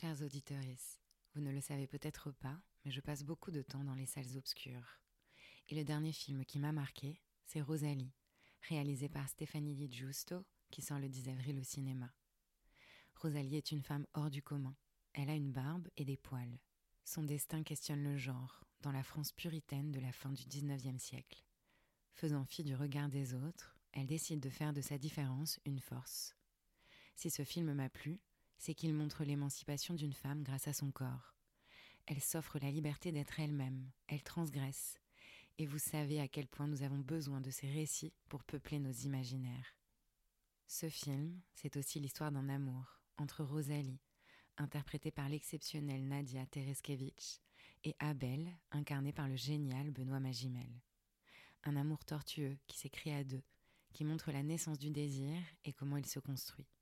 Chers auditeurs, vous ne le savez peut-être pas, mais je passe beaucoup de temps dans les salles obscures. Et le dernier film qui m'a marqué, c'est Rosalie, réalisé par Stéphanie Di Giusto, qui sort le 10 avril au cinéma. Rosalie est une femme hors du commun. Elle a une barbe et des poils. Son destin questionne le genre, dans la France puritaine de la fin du XIXe siècle. Faisant fi du regard des autres, elle décide de faire de sa différence une force. Si ce film m'a plu, c'est qu'il montre l'émancipation d'une femme grâce à son corps. Elle s'offre la liberté d'être elle-même, elle transgresse. Et vous savez à quel point nous avons besoin de ces récits pour peupler nos imaginaires. Ce film, c'est aussi l'histoire d'un amour entre Rosalie, interprétée par l'exceptionnelle Nadia Tereskevich, et Abel, incarné par le génial Benoît Magimel. Un amour tortueux qui s'écrit à deux, qui montre la naissance du désir et comment il se construit.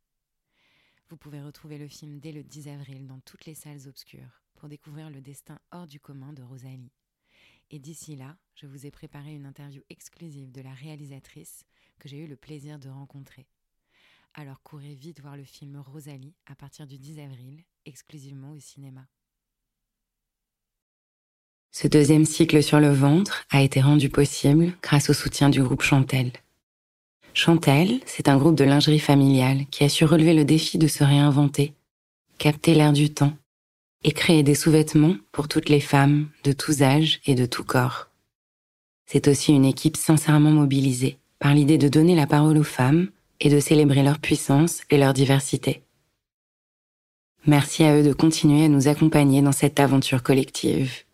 Vous pouvez retrouver le film dès le 10 avril dans toutes les salles obscures pour découvrir le destin hors du commun de Rosalie. Et d'ici là, je vous ai préparé une interview exclusive de la réalisatrice que j'ai eu le plaisir de rencontrer. Alors courez vite voir le film Rosalie à partir du 10 avril, exclusivement au cinéma. Ce deuxième cycle sur le ventre a été rendu possible grâce au soutien du groupe Chantel. Chantel, c'est un groupe de lingerie familiale qui a su relever le défi de se réinventer, capter l'air du temps et créer des sous-vêtements pour toutes les femmes de tous âges et de tout corps. C'est aussi une équipe sincèrement mobilisée par l'idée de donner la parole aux femmes et de célébrer leur puissance et leur diversité. Merci à eux de continuer à nous accompagner dans cette aventure collective.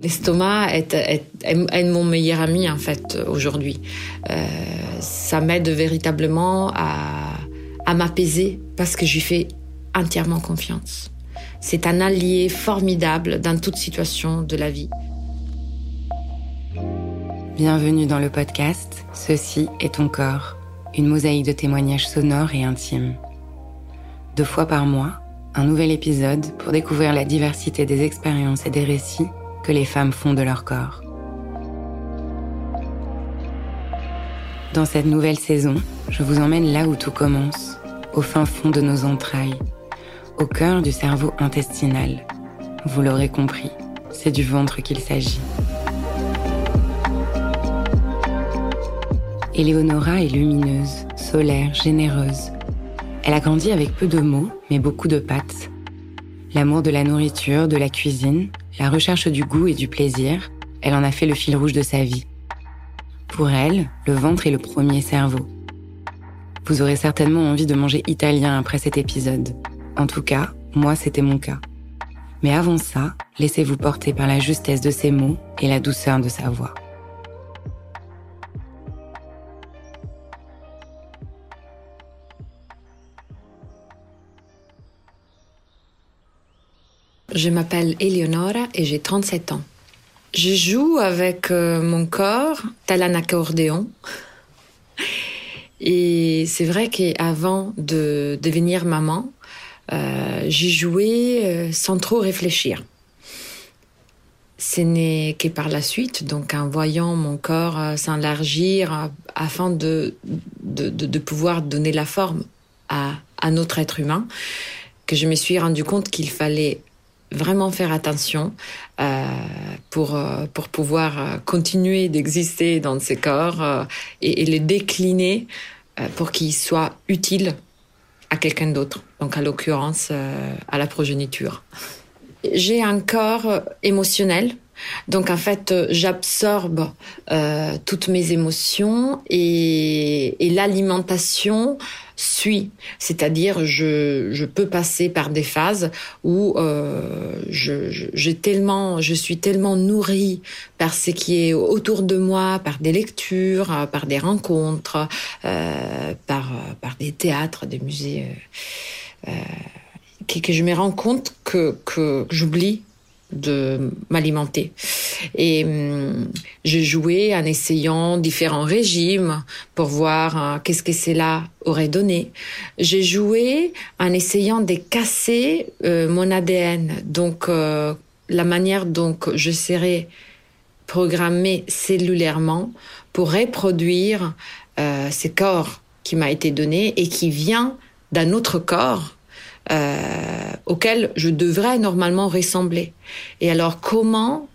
L'estomac est, mon meilleur ami en fait aujourd'hui. Euh, ça m'aide véritablement à, à m'apaiser parce que lui fais entièrement confiance. C'est un allié formidable dans toute situation de la vie. Bienvenue dans le podcast Ceci est ton corps, une mosaïque de témoignages sonores et intimes. Deux fois par mois, un nouvel épisode pour découvrir la diversité des expériences et des récits les femmes font de leur corps. Dans cette nouvelle saison, je vous emmène là où tout commence, au fin fond de nos entrailles, au cœur du cerveau intestinal. Vous l'aurez compris, c'est du ventre qu'il s'agit. Éléonora est lumineuse, solaire, généreuse. Elle a grandi avec peu de mots, mais beaucoup de pattes. L'amour de la nourriture, de la cuisine, la recherche du goût et du plaisir, elle en a fait le fil rouge de sa vie. Pour elle, le ventre est le premier cerveau. Vous aurez certainement envie de manger italien après cet épisode. En tout cas, moi, c'était mon cas. Mais avant ça, laissez-vous porter par la justesse de ses mots et la douceur de sa voix. Je m'appelle Eleonora et j'ai 37 ans. Je joue avec euh, mon corps tel un accordéon. Et c'est vrai qu'avant de devenir maman, euh, j'ai joué euh, sans trop réfléchir. Ce n'est que par la suite, donc en voyant mon corps s'élargir afin de, de, de, pouvoir donner la forme à un autre être humain, que je me suis rendu compte qu'il fallait vraiment faire attention euh, pour euh, pour pouvoir euh, continuer d'exister dans ces corps euh, et, et, les décliner euh, pour qu'ils soient utiles à quelqu'un d'autre. Donc à l'occurrence à la progéniture. J'ai un corps émotionnel. Donc en fait, j'absorbe toutes mes émotions et, l'alimentation suit. C'est-à-dire, je, peux passer par des phases où euh, je, suis tellement nourrie par ce qui est autour de moi, par des lectures, par des rencontres, euh, par, des théâtres, des musées, euh, euh que, je me rends compte que j'oublie de m'alimenter. Et hum, j'ai joué en essayant différents régimes pour voir euh, qu'est-ce que cela aurait donné. J'ai joué en essayant de casser euh, mon ADN, donc euh, la manière dont je serais programmé cellulairement pour reproduire ce corps qui m'a été donné et qui vient d'un autre corps euh, auquel je devrais normalement ressembler. Et alors comment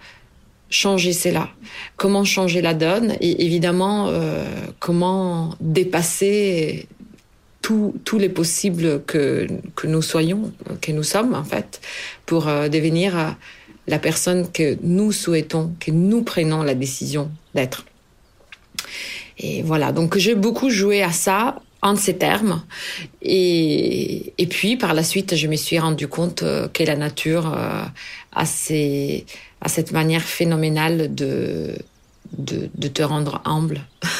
changer cela? Comment changer la donne? Et évidemment, euh, comment dépasser tous les possibles que, que nous soyons, que nous sommes en fait, pour euh, devenir la personne que nous souhaitons, que nous prenons la décision d'être. Et voilà, donc j'ai beaucoup joué à ça en ces termes. Et, et puis par la suite, je me suis rendu compte euh, que la nature a, ces, a cette manière phénoménale de, de, de te rendre humble.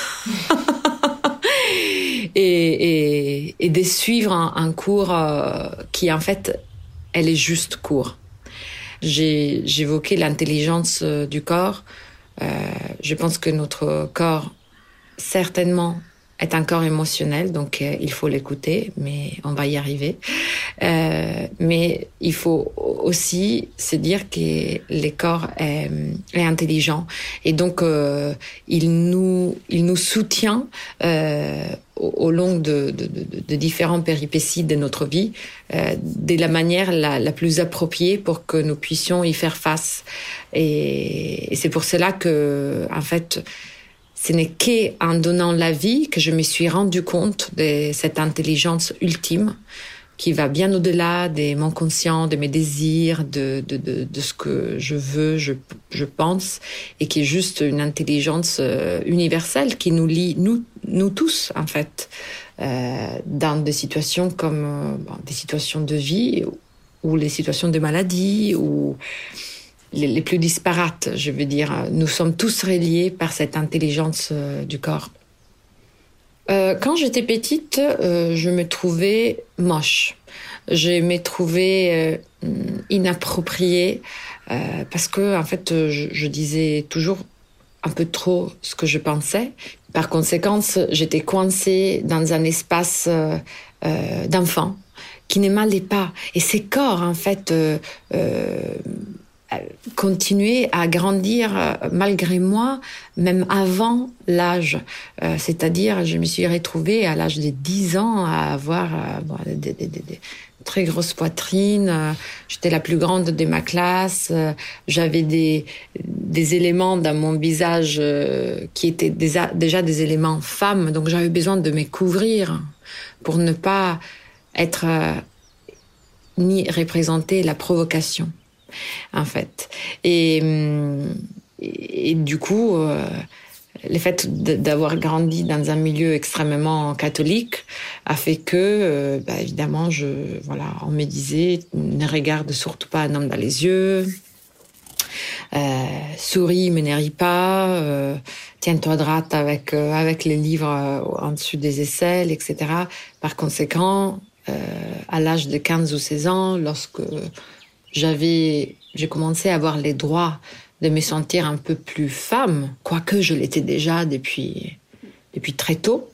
et, et, et, de suivre un, cours euh, qui en fait, elle est juste court. J'ai évoqué l'intelligence euh, du corps. Euh, je pense que notre corps certainement est un corps émotionnel, donc euh, il faut l'écouter, mais on va y arriver. Euh, mais il faut aussi se dire que le corps est, est intelligent et donc euh, il nous il nous soutient euh, au, au, long de, de, de, de, différents péripéties de notre vie euh, de la manière la, la, plus appropriée pour que nous puissions y faire face. Et, et c'est pour cela que en fait ce n'est qu'en donnant la vie que je me suis rendu compte de cette intelligence ultime qui va bien au-delà de mon conscient, de mes désirs, de, de, de, de, ce que je veux, je, je pense, et qui est juste une intelligence euh, universelle qui nous lie, nous, nous tous, en fait, euh, dans des situations comme euh, bon, des situations de vie ou les situations de maladie ou les, plus disparates, je veux dire. Nous sommes tous reliés par cette intelligence euh, du corps. Euh, quand j'étais petite, euh, je me trouvais moche. Je me trouvais inappropriée parce que, en fait, je, disais toujours un peu trop ce que je pensais. Par conséquent, j'étais coincée dans un espace d'enfant qui ne m'allait pas. Et ces corps, en fait, continuer à grandir euh, malgré moi, même avant l'âge. Euh, C'est-à-dire, je me suis retrouvée à l'âge de 10 ans à avoir euh, bon, des, des, des, très grosses poitrines. Euh, J'étais la plus grande de ma classe. Euh, J'avais des, des éléments dans mon visage euh, qui étaient déjà, déjà des éléments femmes. Donc j'avais besoin de me couvrir pour ne pas être ni représenter la provocation en fait. Et, du coup, euh, le fait d'avoir grandi dans un milieu extrêmement catholique a fait que, euh, bah, évidemment, je, voilà, on me disait ne regarde surtout pas un homme dans les yeux. Euh, souris, mais n'éris pas, euh, tiens-toi droite avec, avec les livres en dessus des aisselles, etc. Par conséquent, à l'âge de 15 ou 16 ans, lorsque j'avais, j'ai commencé à avoir les droits de me sentir un peu plus femme, quoique je l'étais déjà depuis depuis très tôt.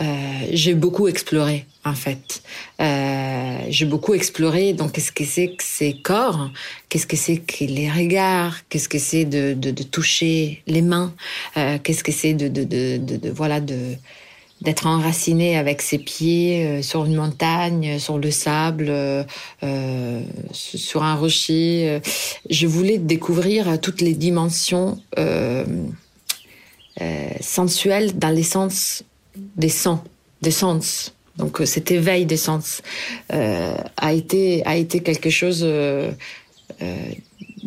Euh, j'ai beaucoup exploré en fait. Euh, j'ai beaucoup exploré donc qu'est-ce que c'est que ces corps, qu'est-ce que c'est que les regards, qu'est-ce que c'est de, de, de, toucher les mains, euh, qu'est-ce que c'est de, de, de, de, voilà de d'être enraciné avec ses pieds euh, sur une montagne, sur le sable, euh, euh sur un rocher. Je voulais découvrir toutes les dimensions euh, euh, sensuelles dans l'essence des sens, des sens. Donc cet éveil des sens a été a été quelque chose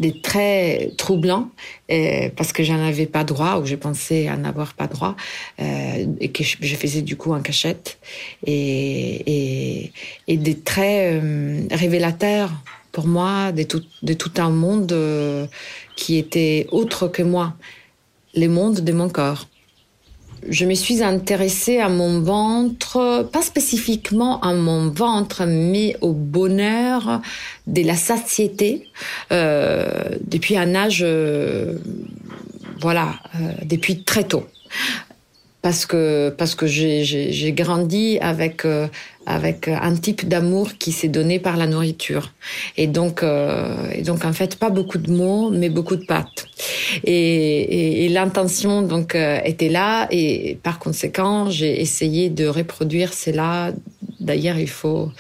des très troublants euh, parce que j'en avais pas droit ou je pensais en avoir pas droit euh, et que je, faisais du coup en cachette. Et, des traits euh, révélateurs pour moi de tout, de tout un monde qui était autre que moi, les mondes de mon corps je me suis intéressée à mon ventre, pas spécifiquement à mon ventre, mais au bonheur de la satiété euh, depuis un âge, euh, voilà, euh, depuis très tôt. Parce que parce que j'ai grandi avec euh, avec un type d'amour qui s'est donné par la nourriture. Et donc, euh, et donc en fait, pas beaucoup de mots, mais beaucoup de pattes. Et, et, l'intention donc euh, était là, et par conséquent, j'ai essayé de reproduire cela. D'ailleurs, il faut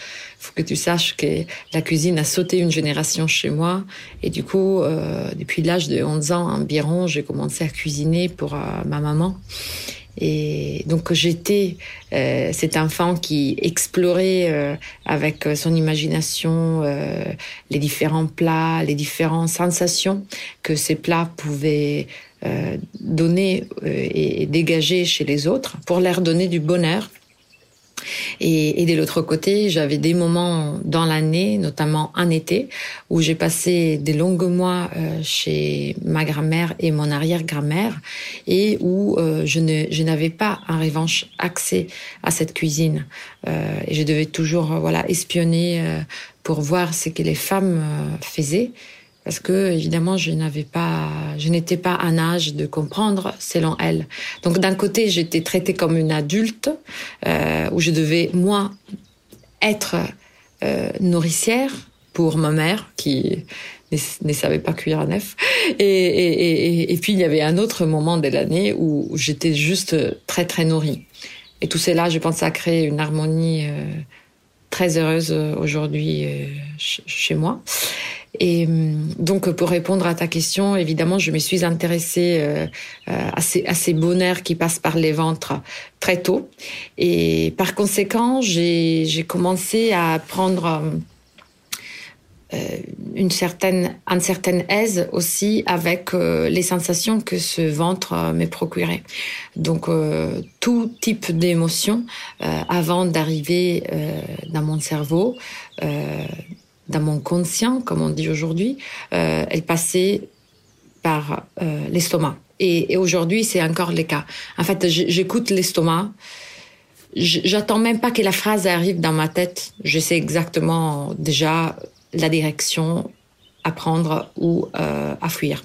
faut que tu saches que la cuisine a sauté une génération chez moi. Et du coup, euh, depuis l'âge de 11 ans environ, j'ai commencé à cuisiner pour euh, ma maman. Et donc j'étais euh, cet enfant qui explorait euh, avec son imagination euh, les différents plats, les différentes sensations que ces plats pouvaient euh, donner et dégager chez les autres pour leur donner du bonheur et, et de l'autre côté, j'avais des moments dans l'année, notamment en été, où j'ai passé des longues mois euh, chez ma grand-mère et mon arrière-grand-mère, et où euh, je ne je n'avais pas en revanche accès à cette cuisine. Euh, et je devais toujours voilà espionner pour voir ce que les femmes faisaient parce que évidemment je n'avais pas je n'étais pas en âge de comprendre selon elle. Donc d'un côté j'étais traitée comme une adulte euh, où je devais moi être euh, nourricière pour ma mère qui ne savait pas cuire un œuf et, et, et, et, puis il y avait un autre moment de l'année où j'étais juste très très nourrie. Et tout cela je pense a créé une harmonie euh, très heureuse aujourd'hui euh, chez moi et hum, donc, pour répondre à ta question, évidemment, je me suis intéressée euh, euh, à, ces, à ces bonheurs qui passent par les ventres très tôt. Et par conséquent, j'ai commencé à prendre euh, une certaine, une certaine aise aussi avec euh, les sensations que ce ventre euh, me procurait. Donc, euh, tout type d'émotion avant d'arriver dans mon cerveau dans mon conscient, comme on dit aujourd'hui, euh, elle passait par euh, l'estomac. Et, et aujourd'hui, c'est encore le cas. En fait, j'écoute l'estomac. J'attends même pas que la phrase arrive dans ma tête. Je sais exactement déjà la direction à prendre ou euh, à fuir.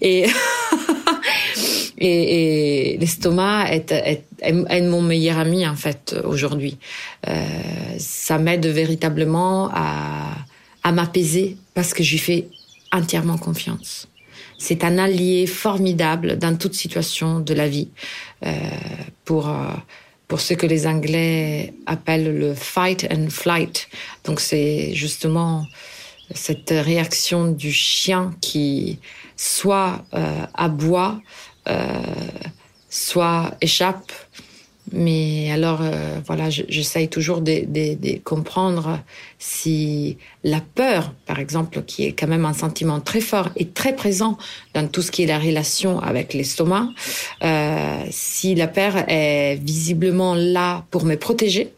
Et et, l'estomac est, est, est, mon meilleur ami en fait aujourd'hui. Euh, ça m'aide véritablement à à m'apaiser parce que j'y fais entièrement confiance. C'est un allié formidable dans toute situation de la vie euh, pour pour ce que les Anglais appellent le fight and flight. Donc c'est justement cette réaction du chien qui soit euh, aboie, euh, soit échappe, mais alors, euh, voilà, j'essaye toujours de, comprendre si la peur, par exemple, qui est quand même un sentiment très fort et très présent dans tout ce qui est la relation avec l'estomac, euh, si la peur est visiblement là pour me protéger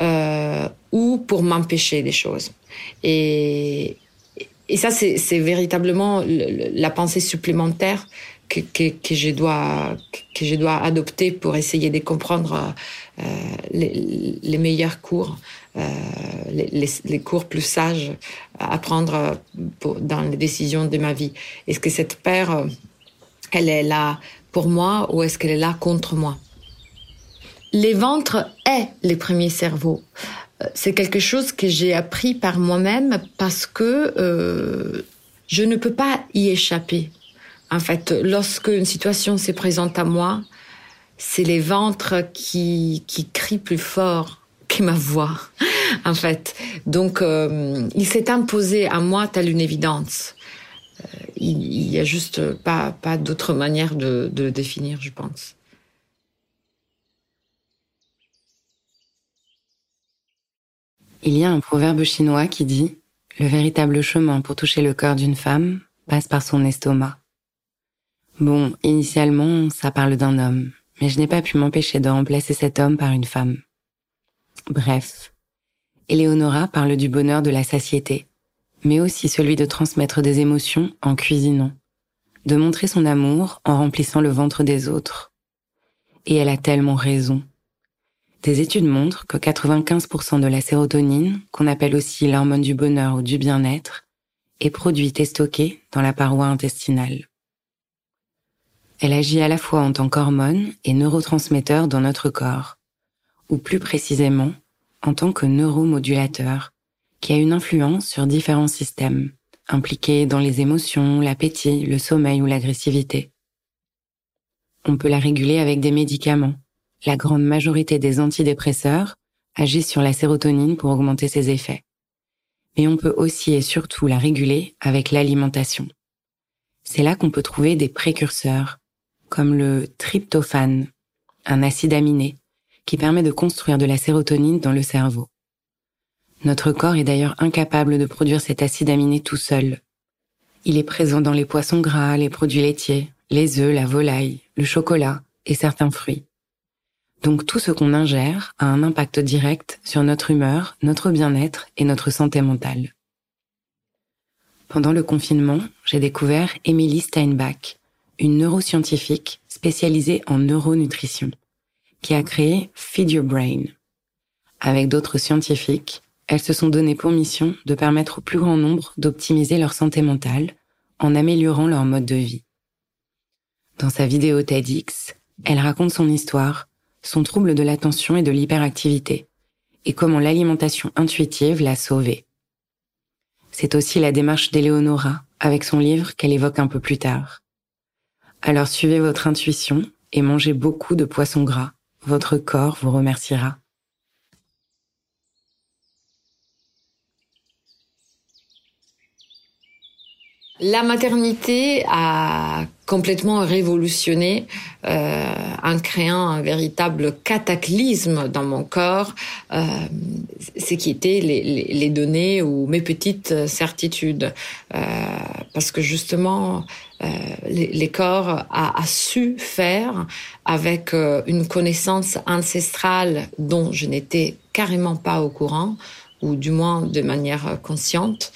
euh, ou pour m'empêcher des choses. Et ça, c'est véritablement la pensée supplémentaire que, je dois que je dois adopter pour essayer de comprendre euh, les, meilleurs cours, euh, les, cours plus sages à prendre dans les décisions de ma vie. Est-ce que cette paire, elle est là pour moi ou est-ce qu'elle est là contre moi? Les ventres est les premiers cerveaux. Euh, c'est quelque chose que j'ai appris par moi-même parce que je ne peux pas y échapper. En fait, lorsque une situation se présente à moi, c'est les ventres qui, qui crient plus fort que ma voix, en fait. Donc, euh, il s'est imposé à moi telle une évidence. Euh, il n'y a juste pas, pas d'autre manière de, de le définir, je pense. Il y a un proverbe chinois qui dit ⁇ Le véritable chemin pour toucher le cœur d'une femme passe par son estomac ⁇ Bon, initialement, ça parle d'un homme, mais je n'ai pas pu m'empêcher de remplacer cet homme par une femme. Bref, Eleonora parle du bonheur de la satiété, mais aussi celui de transmettre des émotions en cuisinant, de montrer son amour en remplissant le ventre des autres. Et elle a tellement raison. Des études montrent que 95% de la sérotonine, qu'on appelle aussi l'hormone du bonheur ou du bien-être, est produite et stockée dans la paroi intestinale. Elle agit à la fois en tant qu'hormone et neurotransmetteur dans notre corps, ou plus précisément en tant que neuromodulateur qui a une influence sur différents systèmes impliqués dans les émotions, l'appétit, le sommeil ou l'agressivité. On peut la réguler avec des médicaments. La grande majorité des antidépresseurs agissent sur la sérotonine pour augmenter ses effets. Mais on peut aussi et surtout la réguler avec l'alimentation. C'est là qu'on peut trouver des précurseurs, comme le tryptophane, un acide aminé, qui permet de construire de la sérotonine dans le cerveau. Notre corps est d'ailleurs incapable de produire cet acide aminé tout seul. Il est présent dans les poissons gras, les produits laitiers, les œufs, la volaille, le chocolat et certains fruits. Donc tout ce qu'on ingère a un impact direct sur notre humeur, notre bien-être et notre santé mentale. Pendant le confinement, j'ai découvert Emily Steinbach, une neuroscientifique spécialisée en neuronutrition, qui a créé Feed Your Brain. Avec d'autres scientifiques, elles se sont données pour mission de permettre au plus grand nombre d'optimiser leur santé mentale en améliorant leur mode de vie. Dans sa vidéo TEDx, elle raconte son histoire, son trouble de l'attention et de l'hyperactivité, et comment l'alimentation intuitive l'a sauvée. C'est aussi la démarche d'Eleonora avec son livre qu'elle évoque un peu plus tard. Alors suivez votre intuition et mangez beaucoup de poissons gras. Votre corps vous remerciera. La maternité a complètement révolutionné euh, en créant un véritable cataclysme dans mon corps, euh, ce qui étaient les, données ou mes petites certitudes. Euh, parce que justement, les, les, corps a, su faire avec euh, une connaissance ancestrale dont je n'étais carrément pas au courant, ou du moins de manière consciente,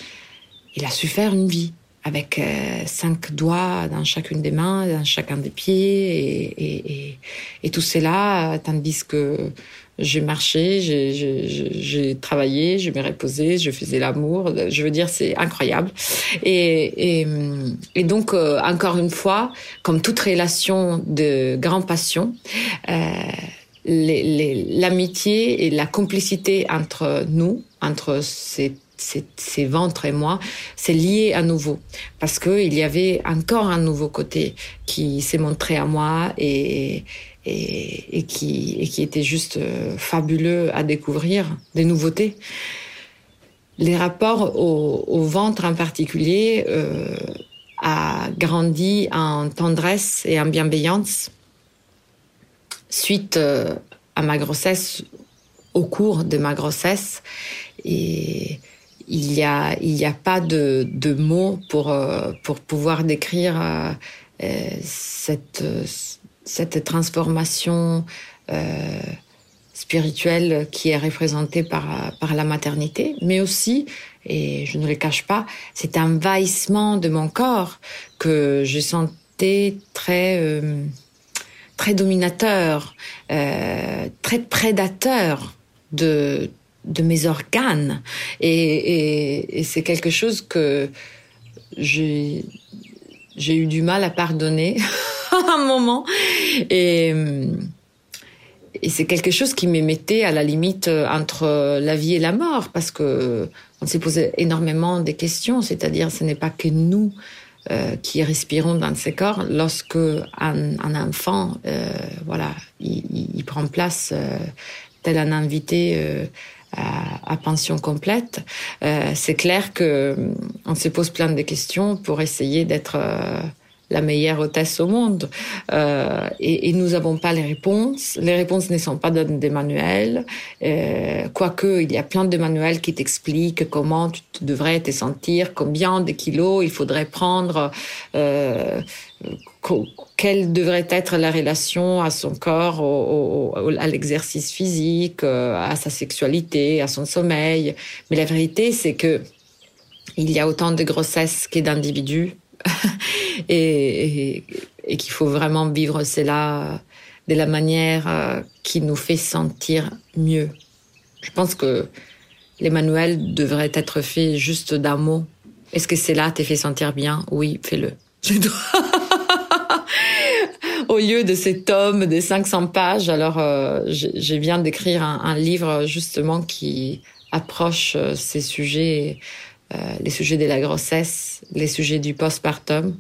il a su faire une vie avec euh, cinq doigts dans chacune des mains, dans chacun des pieds, et tout cela, tandis que j'ai marché, j'ai travaillé, je me reposé, je faisais l'amour. Je veux dire, c'est incroyable. Et, et, et donc, euh, encore une fois, comme toute relation de grande passion, euh, l'amitié et la complicité entre nous, entre ces ces, ventres et moi, c'est lié à nouveau parce que il y avait encore un nouveau côté qui s'est montré à moi et, et, qui, et était juste euh, fabuleux à découvrir, des nouveautés. Les rapports au, ventre en particulier euh, a grandi en tendresse et en bienveillance suite euh, à ma grossesse, au cours de ma grossesse et il y a il a pas de, mots pour euh, pour pouvoir décrire cette cette transformation euh, spirituelle qui est représentée par la maternité, mais aussi et je ne le cache pas, c'est un envahissement de mon corps que je sentais très euh, très dominateur, euh, très prédateur de mes organes. Et, et, et c'est quelque chose que j'ai j'ai eu du mal à pardonner un moment. Et, c'est quelque chose qui me mettait à la limite entre la vie et la mort, parce que on s'est posé énormément des questions, c'est-à-dire ce n'est pas que nous euh, qui respirons dans ces corps lorsque un, enfant, euh, voilà, il, prend place euh, tel un invité euh, à, pension complète, euh, c'est clair que euh, on se pose plein de questions pour essayer d'être euh, la meilleure hôtesse au monde. Euh, et, et, nous n'avons pas les réponses. Les réponses ne sont pas dans des manuels. Euh, quoique, il y a plein de manuels qui t'expliquent comment tu devrais te sentir, combien de kilos il faudrait prendre, euh, quelle devrait être la relation à son corps, au, au, à l'exercice physique, euh, à sa sexualité, à son sommeil. Mais la vérité, c'est que il y a autant de grossesses que d'individus et, qu'il faut vraiment vivre cela de la manière euh, qui nous fait sentir mieux. Je pense que les manuels devraient être faits juste d'un mot. Est-ce que c'est là te fait sentir bien? Oui, fais-le. au lieu de ces tomes de 500 pages, alors euh, je, viens d'écrire un, livre justement qui approche euh, ces sujets, euh, les sujets de la grossesse, les sujets du postpartum,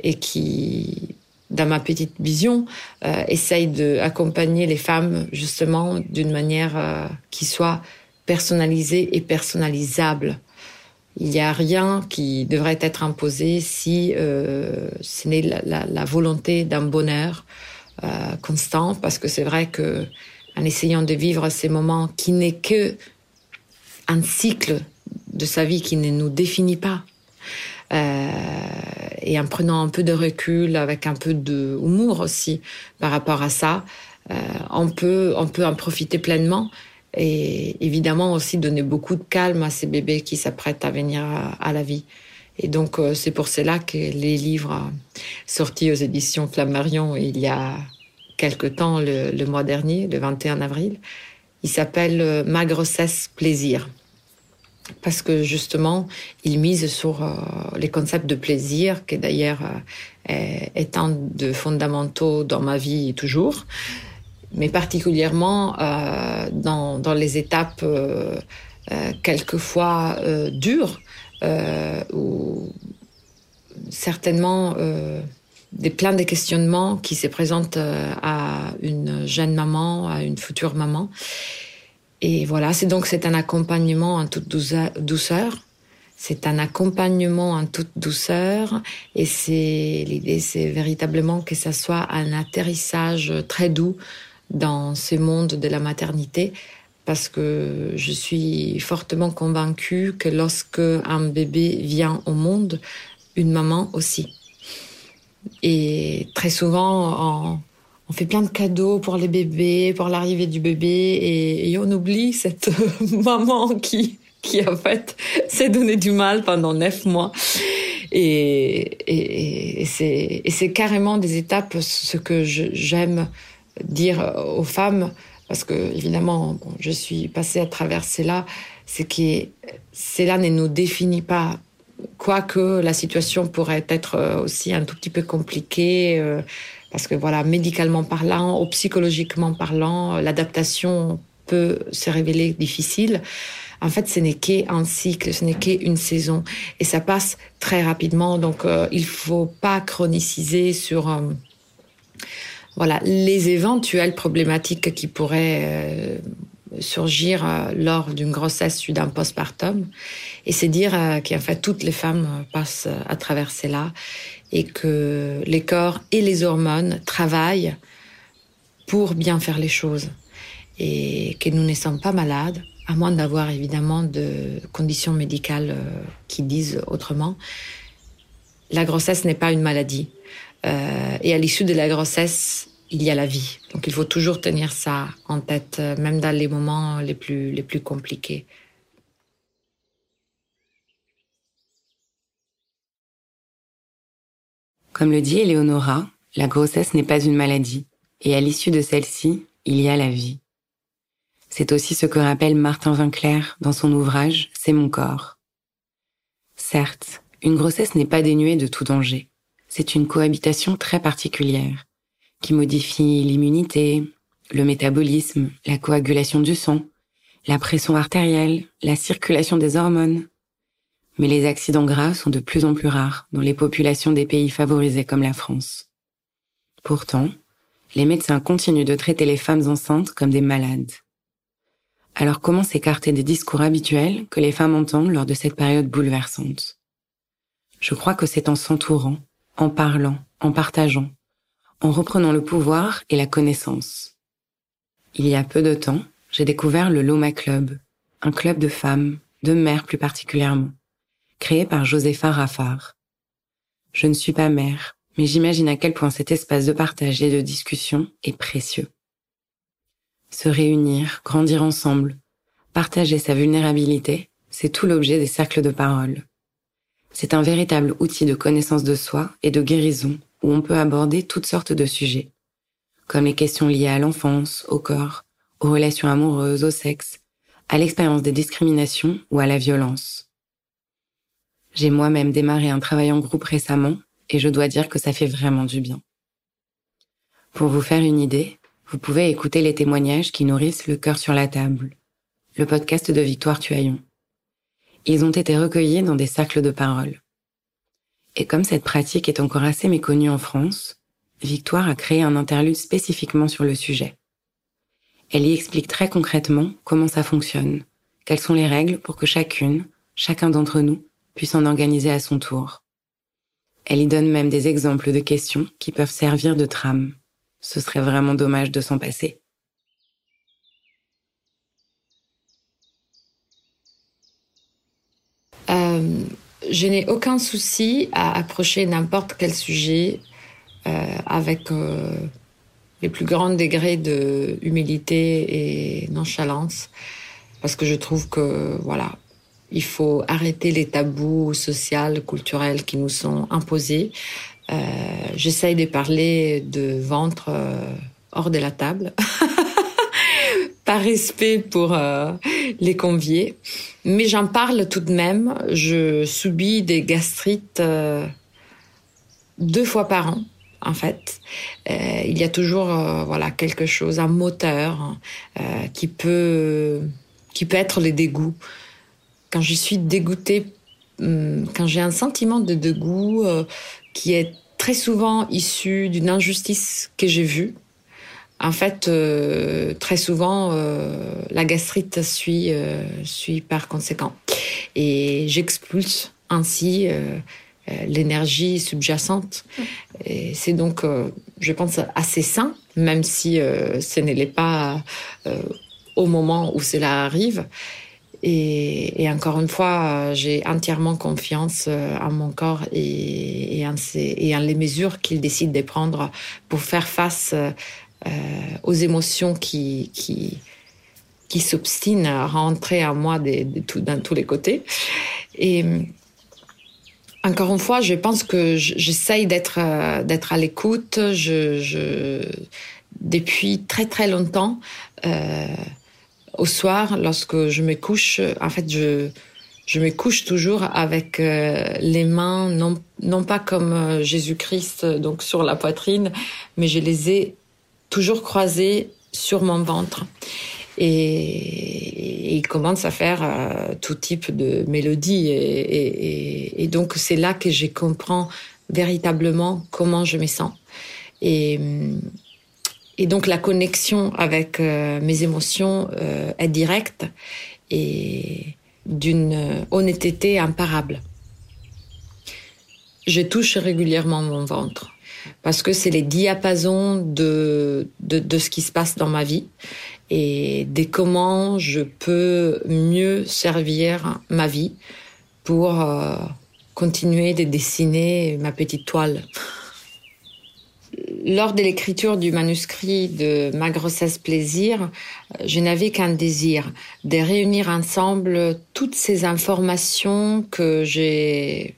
et qui, dans ma petite vision, euh, essaye d'accompagner les femmes justement d'une manière qui soit personnalisée et personnalisable. Il n'y a rien qui devrait être imposé si euh, ce n'est la, volonté d'un bonheur euh, constant, parce que c'est vrai que en essayant de vivre ces moments qui n'est que un cycle de sa vie qui ne nous définit pas, euh, et en prenant un peu de recul, avec un peu de humour aussi par rapport à ça, euh, on peut on peut en profiter pleinement et évidemment aussi donner beaucoup de calme à ces bébés qui s'apprêtent à venir à, la vie. Et donc euh, c'est pour cela que les livres sortis aux éditions Flammarion il y a quelque temps, le, mois dernier, le 21 avril, il s'appelle Ma grossesse plaisir. Parce que justement, il mise sur euh, les concepts de plaisir, qui d'ailleurs est un de fondamentaux dans ma vie toujours mais particulièrement euh, dans, dans, les étapes euh, euh, quelquefois euh, dures, euh, où certainement euh, des plein de questionnements qui se présentent à une jeune maman, à une future maman. Et voilà, c'est donc c'est un accompagnement en toute douceur. C'est un accompagnement en toute douceur et c'est l'idée, c'est véritablement que ça soit un atterrissage très doux dans ce monde de la maternité parce que je suis fortement convaincue que lorsque un bébé vient au monde, une maman aussi. Et très souvent, on, on fait plein de cadeaux pour les bébés, pour l'arrivée du bébé, et, on oublie cette maman qui, qui en fait s'est donné du mal pendant neuf mois. Et, et, et c'est carrément des étapes, ce que j'aime dire aux femmes, parce que évidemment, bon, je suis passée à travers cela, c'est que cela ne nous définit pas. Quoique la situation pourrait être aussi un tout petit peu compliquée, euh, parce que voilà, médicalement parlant ou psychologiquement parlant, l'adaptation peut se révéler difficile. En fait, ce n'est qu'un cycle, ce n'est qu'une saison, et ça passe très rapidement. Donc, euh, il faut pas chroniciser sur euh, voilà les éventuelles problématiques qui pourraient euh, surgir euh, lors d'une grossesse suite d'un postpartum et c'est dire euh, qu'en fait toutes les femmes passent à travers cela et que les corps et les hormones travaillent pour bien faire les choses et que nous ne sommes pas malades à moins d'avoir évidemment de conditions médicales qui disent autrement. La grossesse n'est pas une maladie. Euh, et à l'issue de la grossesse, il y a la vie. Donc il faut toujours tenir ça en tête, euh, même dans les moments les plus, les plus compliqués. Comme le dit Eleonora, la grossesse n'est pas une maladie, et à l'issue de celle-ci, il y a la vie. C'est aussi ce que rappelle Martin Vinclair dans son ouvrage C'est mon corps. Certes, une grossesse n'est pas dénuée de tout danger c'est une cohabitation très particulière qui modifie l'immunité, le métabolisme, la coagulation du sang, la pression artérielle, la circulation des hormones. Mais les accidents graves sont de plus en plus rares dans les populations des pays favorisés comme la France. Pourtant, les médecins continuent de traiter les femmes enceintes comme des malades. Alors comment s'écarter des discours habituels que les femmes entendent lors de cette période bouleversante? Je crois que c'est en s'entourant, en parlant, en partageant, en reprenant le pouvoir et la connaissance. Il y a peu de temps, j'ai découvert le Loma Club, un club de femmes, de mères plus particulièrement, créé par Josepha Raffard. Je ne suis pas mère, mais j'imagine à quel point cet espace de partage et de discussion est précieux. Se réunir, grandir ensemble, partager sa vulnérabilité, c'est tout l'objet des cercles de parole. C'est un véritable outil de connaissance de soi et de guérison où on peut aborder toutes sortes de sujets, comme les questions liées à l'enfance, au corps, aux relations amoureuses, au sexe, à l'expérience des discriminations ou à la violence. J'ai moi-même démarré un travail en groupe récemment et je dois dire que ça fait vraiment du bien. Pour vous faire une idée, vous pouvez écouter les témoignages qui nourrissent le cœur sur la table, le podcast de Victoire Tuaillon. Ils ont été recueillis dans des cercles de parole. Et comme cette pratique est encore assez méconnue en France, Victoire a créé un interlude spécifiquement sur le sujet. Elle y explique très concrètement comment ça fonctionne, quelles sont les règles pour que chacune, chacun d'entre nous, puisse en organiser à son tour. Elle y donne même des exemples de questions qui peuvent servir de trame. Ce serait vraiment dommage de s'en passer. Euh, je n'ai aucun souci à approcher n'importe quel sujet euh, avec euh, les plus grands degrés de humilité et nonchalance, parce que je trouve que voilà, il faut arrêter les tabous sociaux, culturels qui nous sont imposés. Euh, J'essaye de parler de ventre euh, hors de la table, par respect pour euh, les conviés, mais j'en parle tout de même. Je subis des gastrites deux fois par an. En fait, il y a toujours voilà quelque chose, un moteur qui peut qui peut être les dégoûts. Quand je suis dégoûtée, hum, quand j'ai un sentiment de dégoût, qui est très souvent issu d'une injustice que j'ai vue. En fait, euh, très souvent, euh, la gastrite suit, euh, suit par conséquent. Et j'expulse ainsi euh, euh, l'énergie subjacente. Et c'est donc, euh, je pense, assez sain, même si ce n'est pas au moment où cela arrive. Et, encore une fois, j'ai entièrement confiance euh, en mon corps et, en, les mesures qu'il décide de prendre pour faire face euh, aux émotions qui, s'obstinent à rentrer en moi de, tous les côtés. Et encore une fois, je pense que j'essaye d'être euh, à l'écoute. Depuis très très longtemps. Euh, au soir, lorsque je me couche, en fait, je, je me couche toujours avec euh, les mains, non, non pas comme euh, Jésus-Christ, donc sur la poitrine, mais je les ai toujours croisées sur mon ventre. Et, il commence à faire euh, tout type de mélodies. Et, et, donc, c'est là que je comprends véritablement comment je me sens. Et, et donc la connexion avec euh, mes émotions euh, est directe et d'une honnêteté imparable. Je touche régulièrement mon ventre parce que c'est les diapasons de, de, de, ce qui se passe dans ma vie et de comment je peux mieux servir ma vie pour euh, continuer de dessiner ma petite toile. Lors de l'écriture du manuscrit de Ma grossesse plaisir, je n'avais qu'un désir, de réunir ensemble toutes ces informations que j'ai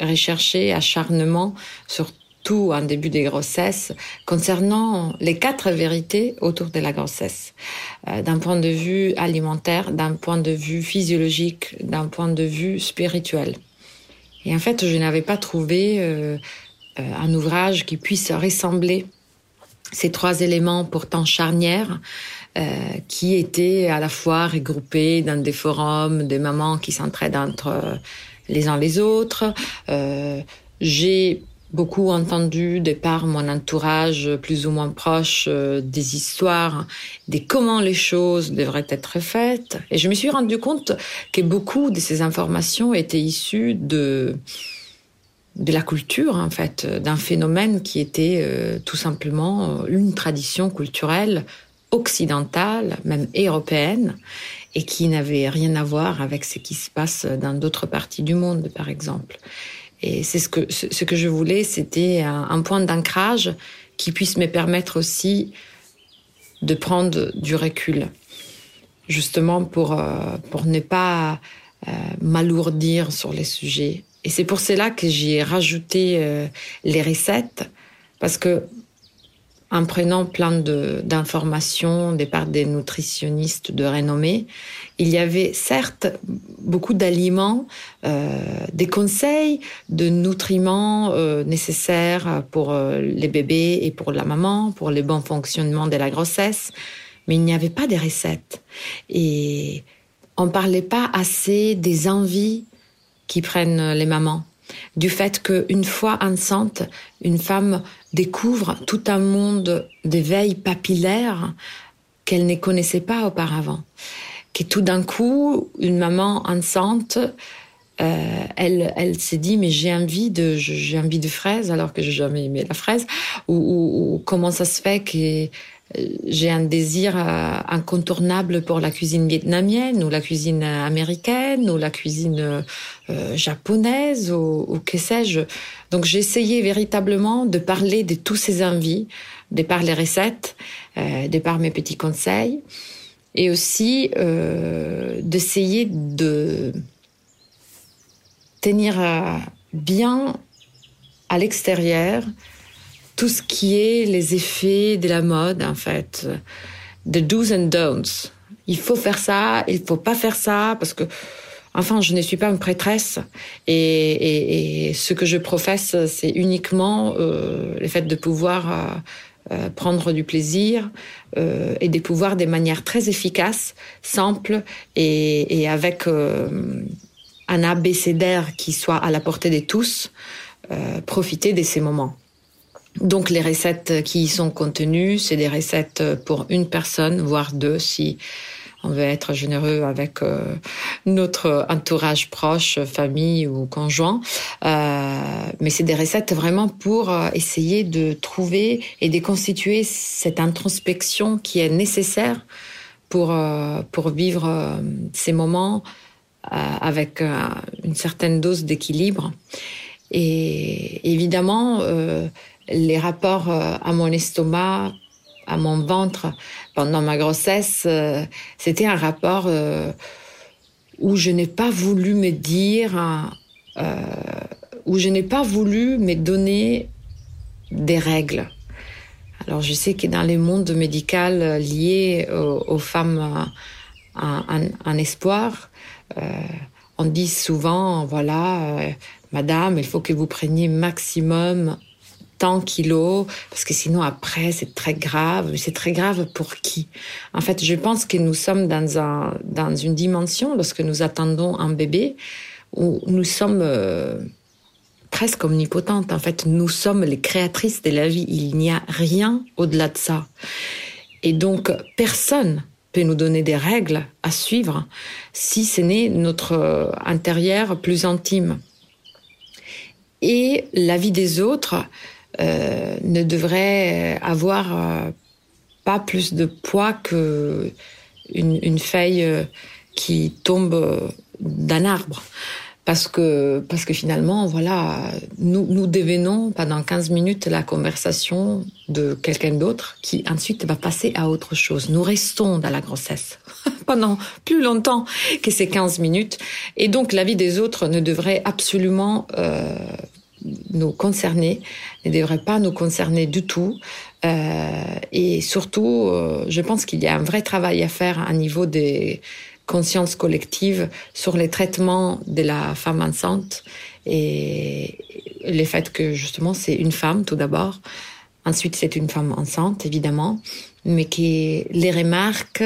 recherchées acharnement, surtout en début des grossesses, concernant les quatre vérités autour de la grossesse, euh, d'un point de vue alimentaire, d'un point de vue physiologique, d'un point de vue spirituel. Et en fait, je n'avais pas trouvé euh, euh, un ouvrage qui puisse ressembler ces trois éléments pourtant charnières euh, qui étaient à la fois regroupés dans des forums des mamans qui s'entraident entre les uns les autres. Euh, J'ai beaucoup entendu de par mon entourage plus ou moins proche euh, des histoires de comment les choses devraient être faites et je me suis rendu compte que beaucoup de ces informations étaient issues de de la culture, en fait, d'un phénomène qui était euh, tout simplement une tradition culturelle occidentale, même européenne, et qui n'avait rien à voir avec ce qui se passe dans d'autres parties du monde, par exemple. Et c'est ce que ce que je voulais, c'était un, point d'ancrage qui puisse me permettre aussi de prendre du recul, justement pour euh, pour ne pas euh, m'alourdir sur les sujets et c'est pour cela que j'ai rajouté euh, les recettes, parce que en prenant plein d'informations des part des nutritionnistes de renommée. Il y avait certes beaucoup d'aliments, euh, des conseils de nutriments euh, nécessaires pour les bébés et pour la maman, pour le bon fonctionnement de la grossesse, mais il n'y avait pas de recettes. Et on parlait pas assez des envies qui prennent les mamans du fait qu'une fois enceinte, une femme découvre tout un monde d'éveil papillaire qu'elle ne connaissait pas auparavant. Que tout d'un coup, une maman enceinte, euh, elle, elle s'est dit mais j'ai envie de j'ai envie de fraises alors que j'ai jamais aimé la fraise ou, ou comment ça se fait que j'ai un désir euh, incontournable pour la cuisine vietnamienne ou la cuisine américaine ou la cuisine euh, japonaise ou, que sais-je. Donc j'ai essayé véritablement de parler de tous ces envies, de par les recettes, euh, de par mes petits conseils, et aussi euh, d'essayer de tenir bien à l'extérieur tout ce qui est les effets de la mode, en fait, the do's and don'ts. Il faut faire ça, il faut pas faire ça, parce que, enfin, je ne suis pas une prêtresse, et, et, et ce que je professe, c'est uniquement euh, le fait de pouvoir euh, euh, prendre du plaisir euh, et de pouvoir de manière très efficace, simple et, et avec euh, un abécédaire qui soit à la portée de tous, euh, profiter de ces moments. Donc les recettes qui y sont contenues, c'est des recettes pour une personne, voire deux si on veut être généreux avec euh, notre entourage proche, famille ou conjoint. Euh, mais c'est des recettes vraiment pour euh, essayer de trouver et de constituer cette introspection qui est nécessaire pour, euh, pour vivre ces moments avec une certaine dose d'équilibre. Et évidemment, les rapports euh, à mon estomac, à mon ventre pendant ma grossesse, euh, c'était un rapport euh, où je n'ai pas voulu me dire, où je n'ai pas voulu me donner des règles. Alors je sais que dans les mondes médical liés aux, femmes en, espoir, on dit souvent, voilà, Madame, il faut que vous preniez maximum tant kilos, parce que sinon après c'est très grave. C'est très grave pour qui? En fait, je pense que nous sommes dans, un, dans une dimension, lorsque nous attendons un bébé, où nous sommes euh, presque omnipotentes. En fait, nous sommes les créatrices de la vie. Il n'y a rien au-delà de ça. Et donc, personne peut nous donner des règles à suivre si ce n'est notre intérieur plus intime. Et la vie des autres, euh, ne devrait avoir euh, pas plus de poids que une, une feuille euh, qui tombe d'un arbre. Parce que, parce que finalement, voilà, nous, nous pendant 15 minutes la conversation de quelqu'un d'autre qui ensuite va passer à autre chose. Nous restons dans la grossesse pendant plus longtemps que ces 15 minutes. Et donc, la vie des autres ne devrait absolument euh, nous concerner, ne devrait pas nous concerner du tout. Euh, et surtout, euh, je pense qu'il y a un vrai travail à faire à niveau des consciences collectives sur les traitements de la femme enceinte et le fait que justement c'est une femme tout d'abord, ensuite c'est une femme enceinte évidemment, mais qui les remarques,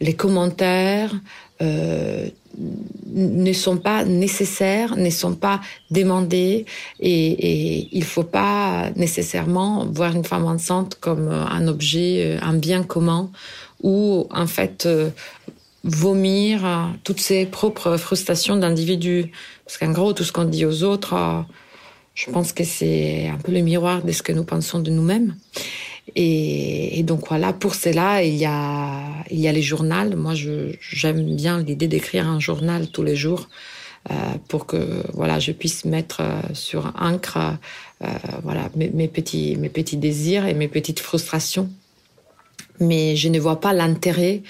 les commentaires, euh, ne sont pas nécessaires, ne sont pas demandés et, et il faut pas nécessairement voir une femme enceinte comme un objet, un bien commun ou en fait euh, vomir toutes ses propres frustrations d'individu. Parce qu'en gros, tout ce qu'on dit aux autres, je pense que c'est un peu le miroir de ce que nous pensons de nous-mêmes. Et, donc voilà, pour cela, il y a, il y a les journaux. Moi, j'aime bien l'idée d'écrire un journal tous les jours euh, pour que voilà, je puisse mettre euh, sur encre euh, voilà, mes, petits, mes petits désirs et mes petites frustrations. Mais je ne vois pas l'intérêt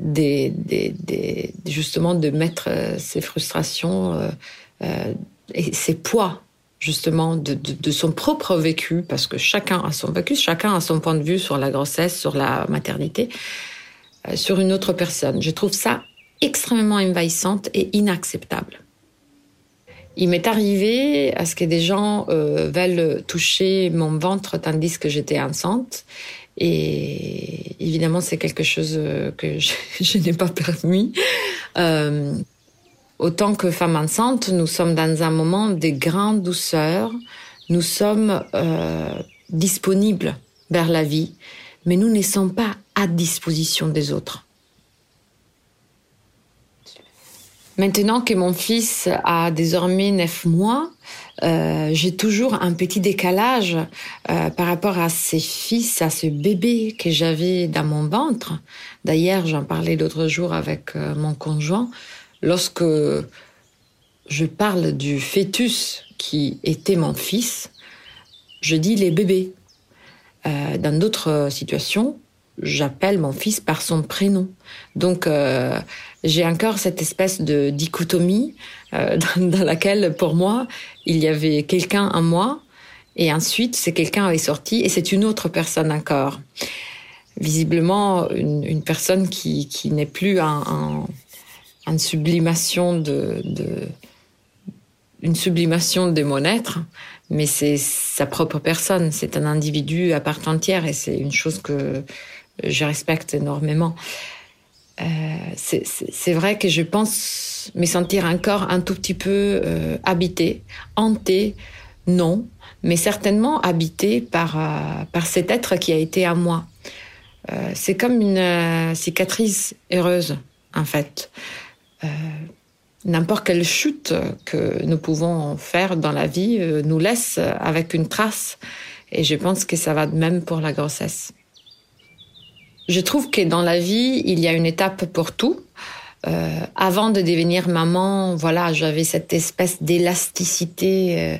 des, des, des, justement de mettre euh, ces frustrations et ces poids justement de, son propre vécu, parce que chacun a son vécu, chacun a son point de vue sur la grossesse, sur la maternité, euh, sur une autre personne. Je trouve ça extrêmement envahissante et inacceptable. Il m'est arrivé à ce que des gens euh, veulent toucher mon ventre tandis que j'étais enceinte. Et évidemment, c'est quelque chose euh, que je, n'ai pas permis. Euh, autant que femme enceinte, nous sommes dans un moment de grande douceur. Nous sommes euh, disponibles vers la vie, mais nous ne sommes pas à disposition des autres. Maintenant que mon fils a désormais neuf mois, euh, j'ai toujours un petit décalage euh, par rapport à ces fils, à ce bébé que j'avais dans mon ventre. D'ailleurs, j'en parlais l'autre jour avec mon conjoint. Lorsque je parle du fœtus qui était mon fils, je dis les bébés. dans d'autres situations, j'appelle mon fils par son prénom. Donc euh, j'ai encore cette espèce de dichotomie euh, dans, laquelle pour moi il y avait quelqu'un en moi et ensuite c'est quelqu'un est sorti et c'est une autre personne encore. Visiblement une, une personne qui, qui n'est plus en, en, sublimation de, une sublimation de mon être, mais c'est sa propre personne, c'est un individu à part entière et c'est une chose que je respecte énormément. Euh, c'est vrai que je pense me sentir encore un tout petit peu euh, habité, hanté, non, mais certainement habité par, euh, par cet être qui a été à moi. C'est comme une cicatrice heureuse, en fait. N'importe quelle chute que nous pouvons faire dans la vie nous laisse avec une trace. Et je pense que ça va de même pour la grossesse. Je trouve que dans la vie, il y a une étape pour tout. Euh, avant de devenir maman, voilà, j'avais cette espèce d'élasticité euh,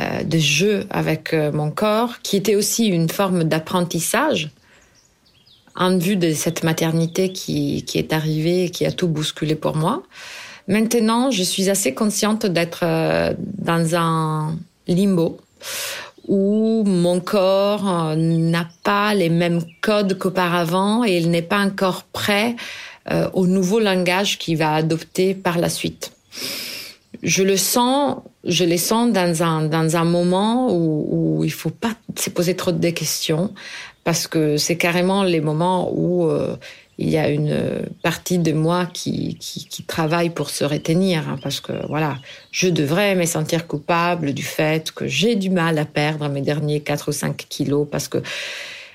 euh de jeu avec euh, mon corps, qui était aussi une forme d'apprentissage en vue de cette maternité qui, qui est arrivée et qui a tout bousculé pour moi. Maintenant, je suis assez consciente d'être euh, dans un limbo où mon corps euh, n'a pas les mêmes codes qu'auparavant et il n'est pas encore prêt euh, au nouveau langage qu'il va adopter par la suite. Je le sens, je les sens dans un dans un moment où, où il faut pas se poser trop de questions parce que c'est carrément les moments où euh, il y a une partie de moi qui, travaille pour se retenir, hein, parce que voilà, je devrais me sentir coupable du fait que j'ai du mal à perdre mes derniers 4 ou 5 kilos, parce que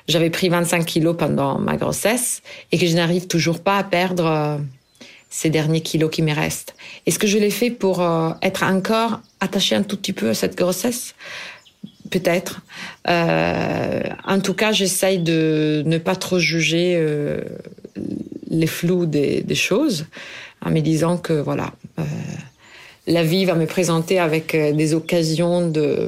j'avais pris 25 kilos pendant ma grossesse et que je n'arrive toujours pas à perdre euh, ces derniers kilos qui me restent. Est-ce que je l'ai fait pour euh, être encore attaché un tout petit peu à cette grossesse? Peut-être. Euh, en tout cas, j'essaye de ne pas trop juger euh, les flous des, choses, en me disant que voilà, euh, la vie va me présenter avec des occasions de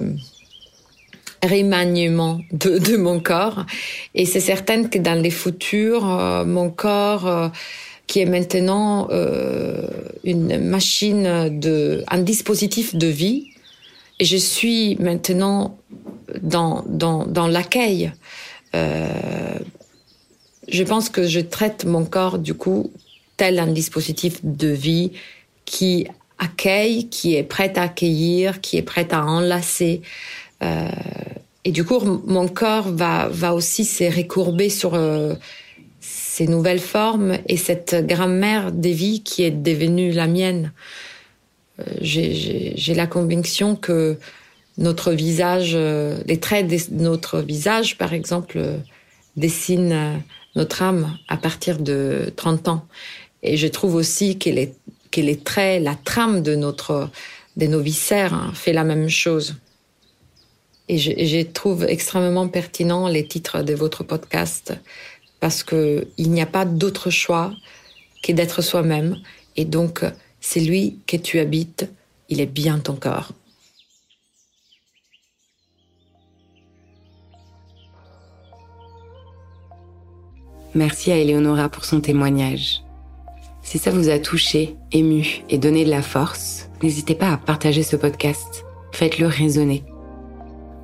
remaniement de, mon corps. Et c'est certain que dans les futurs, mon corps qui est maintenant une machine de, un dispositif de vie, je suis maintenant dans, dans, dans l'accueil. Euh, je pense que je traite mon corps, du coup, tel un dispositif de vie qui accueille, qui est prêt à accueillir, qui est prêt à enlacer. Euh, et du coup, mon corps va, va aussi se sur euh, ces nouvelles formes et cette grammaire des vies qui est devenue la mienne. Euh, j'ai la conviction que notre visage, euh, les traits de notre visage, par exemple, euh, dessinent notre âme à partir de 30 ans. Et je trouve aussi que les, que les traits, la trame de notre, de nos viscères hein, fait la même chose. Et je, je, trouve extrêmement pertinent les titres de votre podcast parce que il n'y a pas d'autre choix que d'être soi-même. Et donc, c'est lui que tu habites, il est bien ton corps. Merci à Eleonora pour son témoignage. Si ça vous a touché, ému et donné de la force, n'hésitez pas à partager ce podcast faites-le résonner.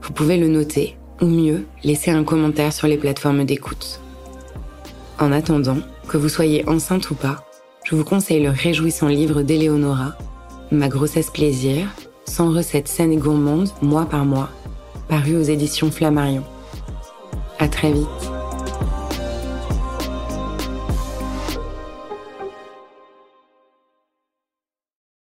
Vous pouvez le noter, ou mieux, laisser un commentaire sur les plateformes d'écoute. En attendant, que vous soyez enceinte ou pas, je vous conseille le réjouissant livre d'Éléonora, Ma grossesse plaisir, sans recettes saines et gourmandes, mois par mois, paru aux éditions Flammarion. À très vite.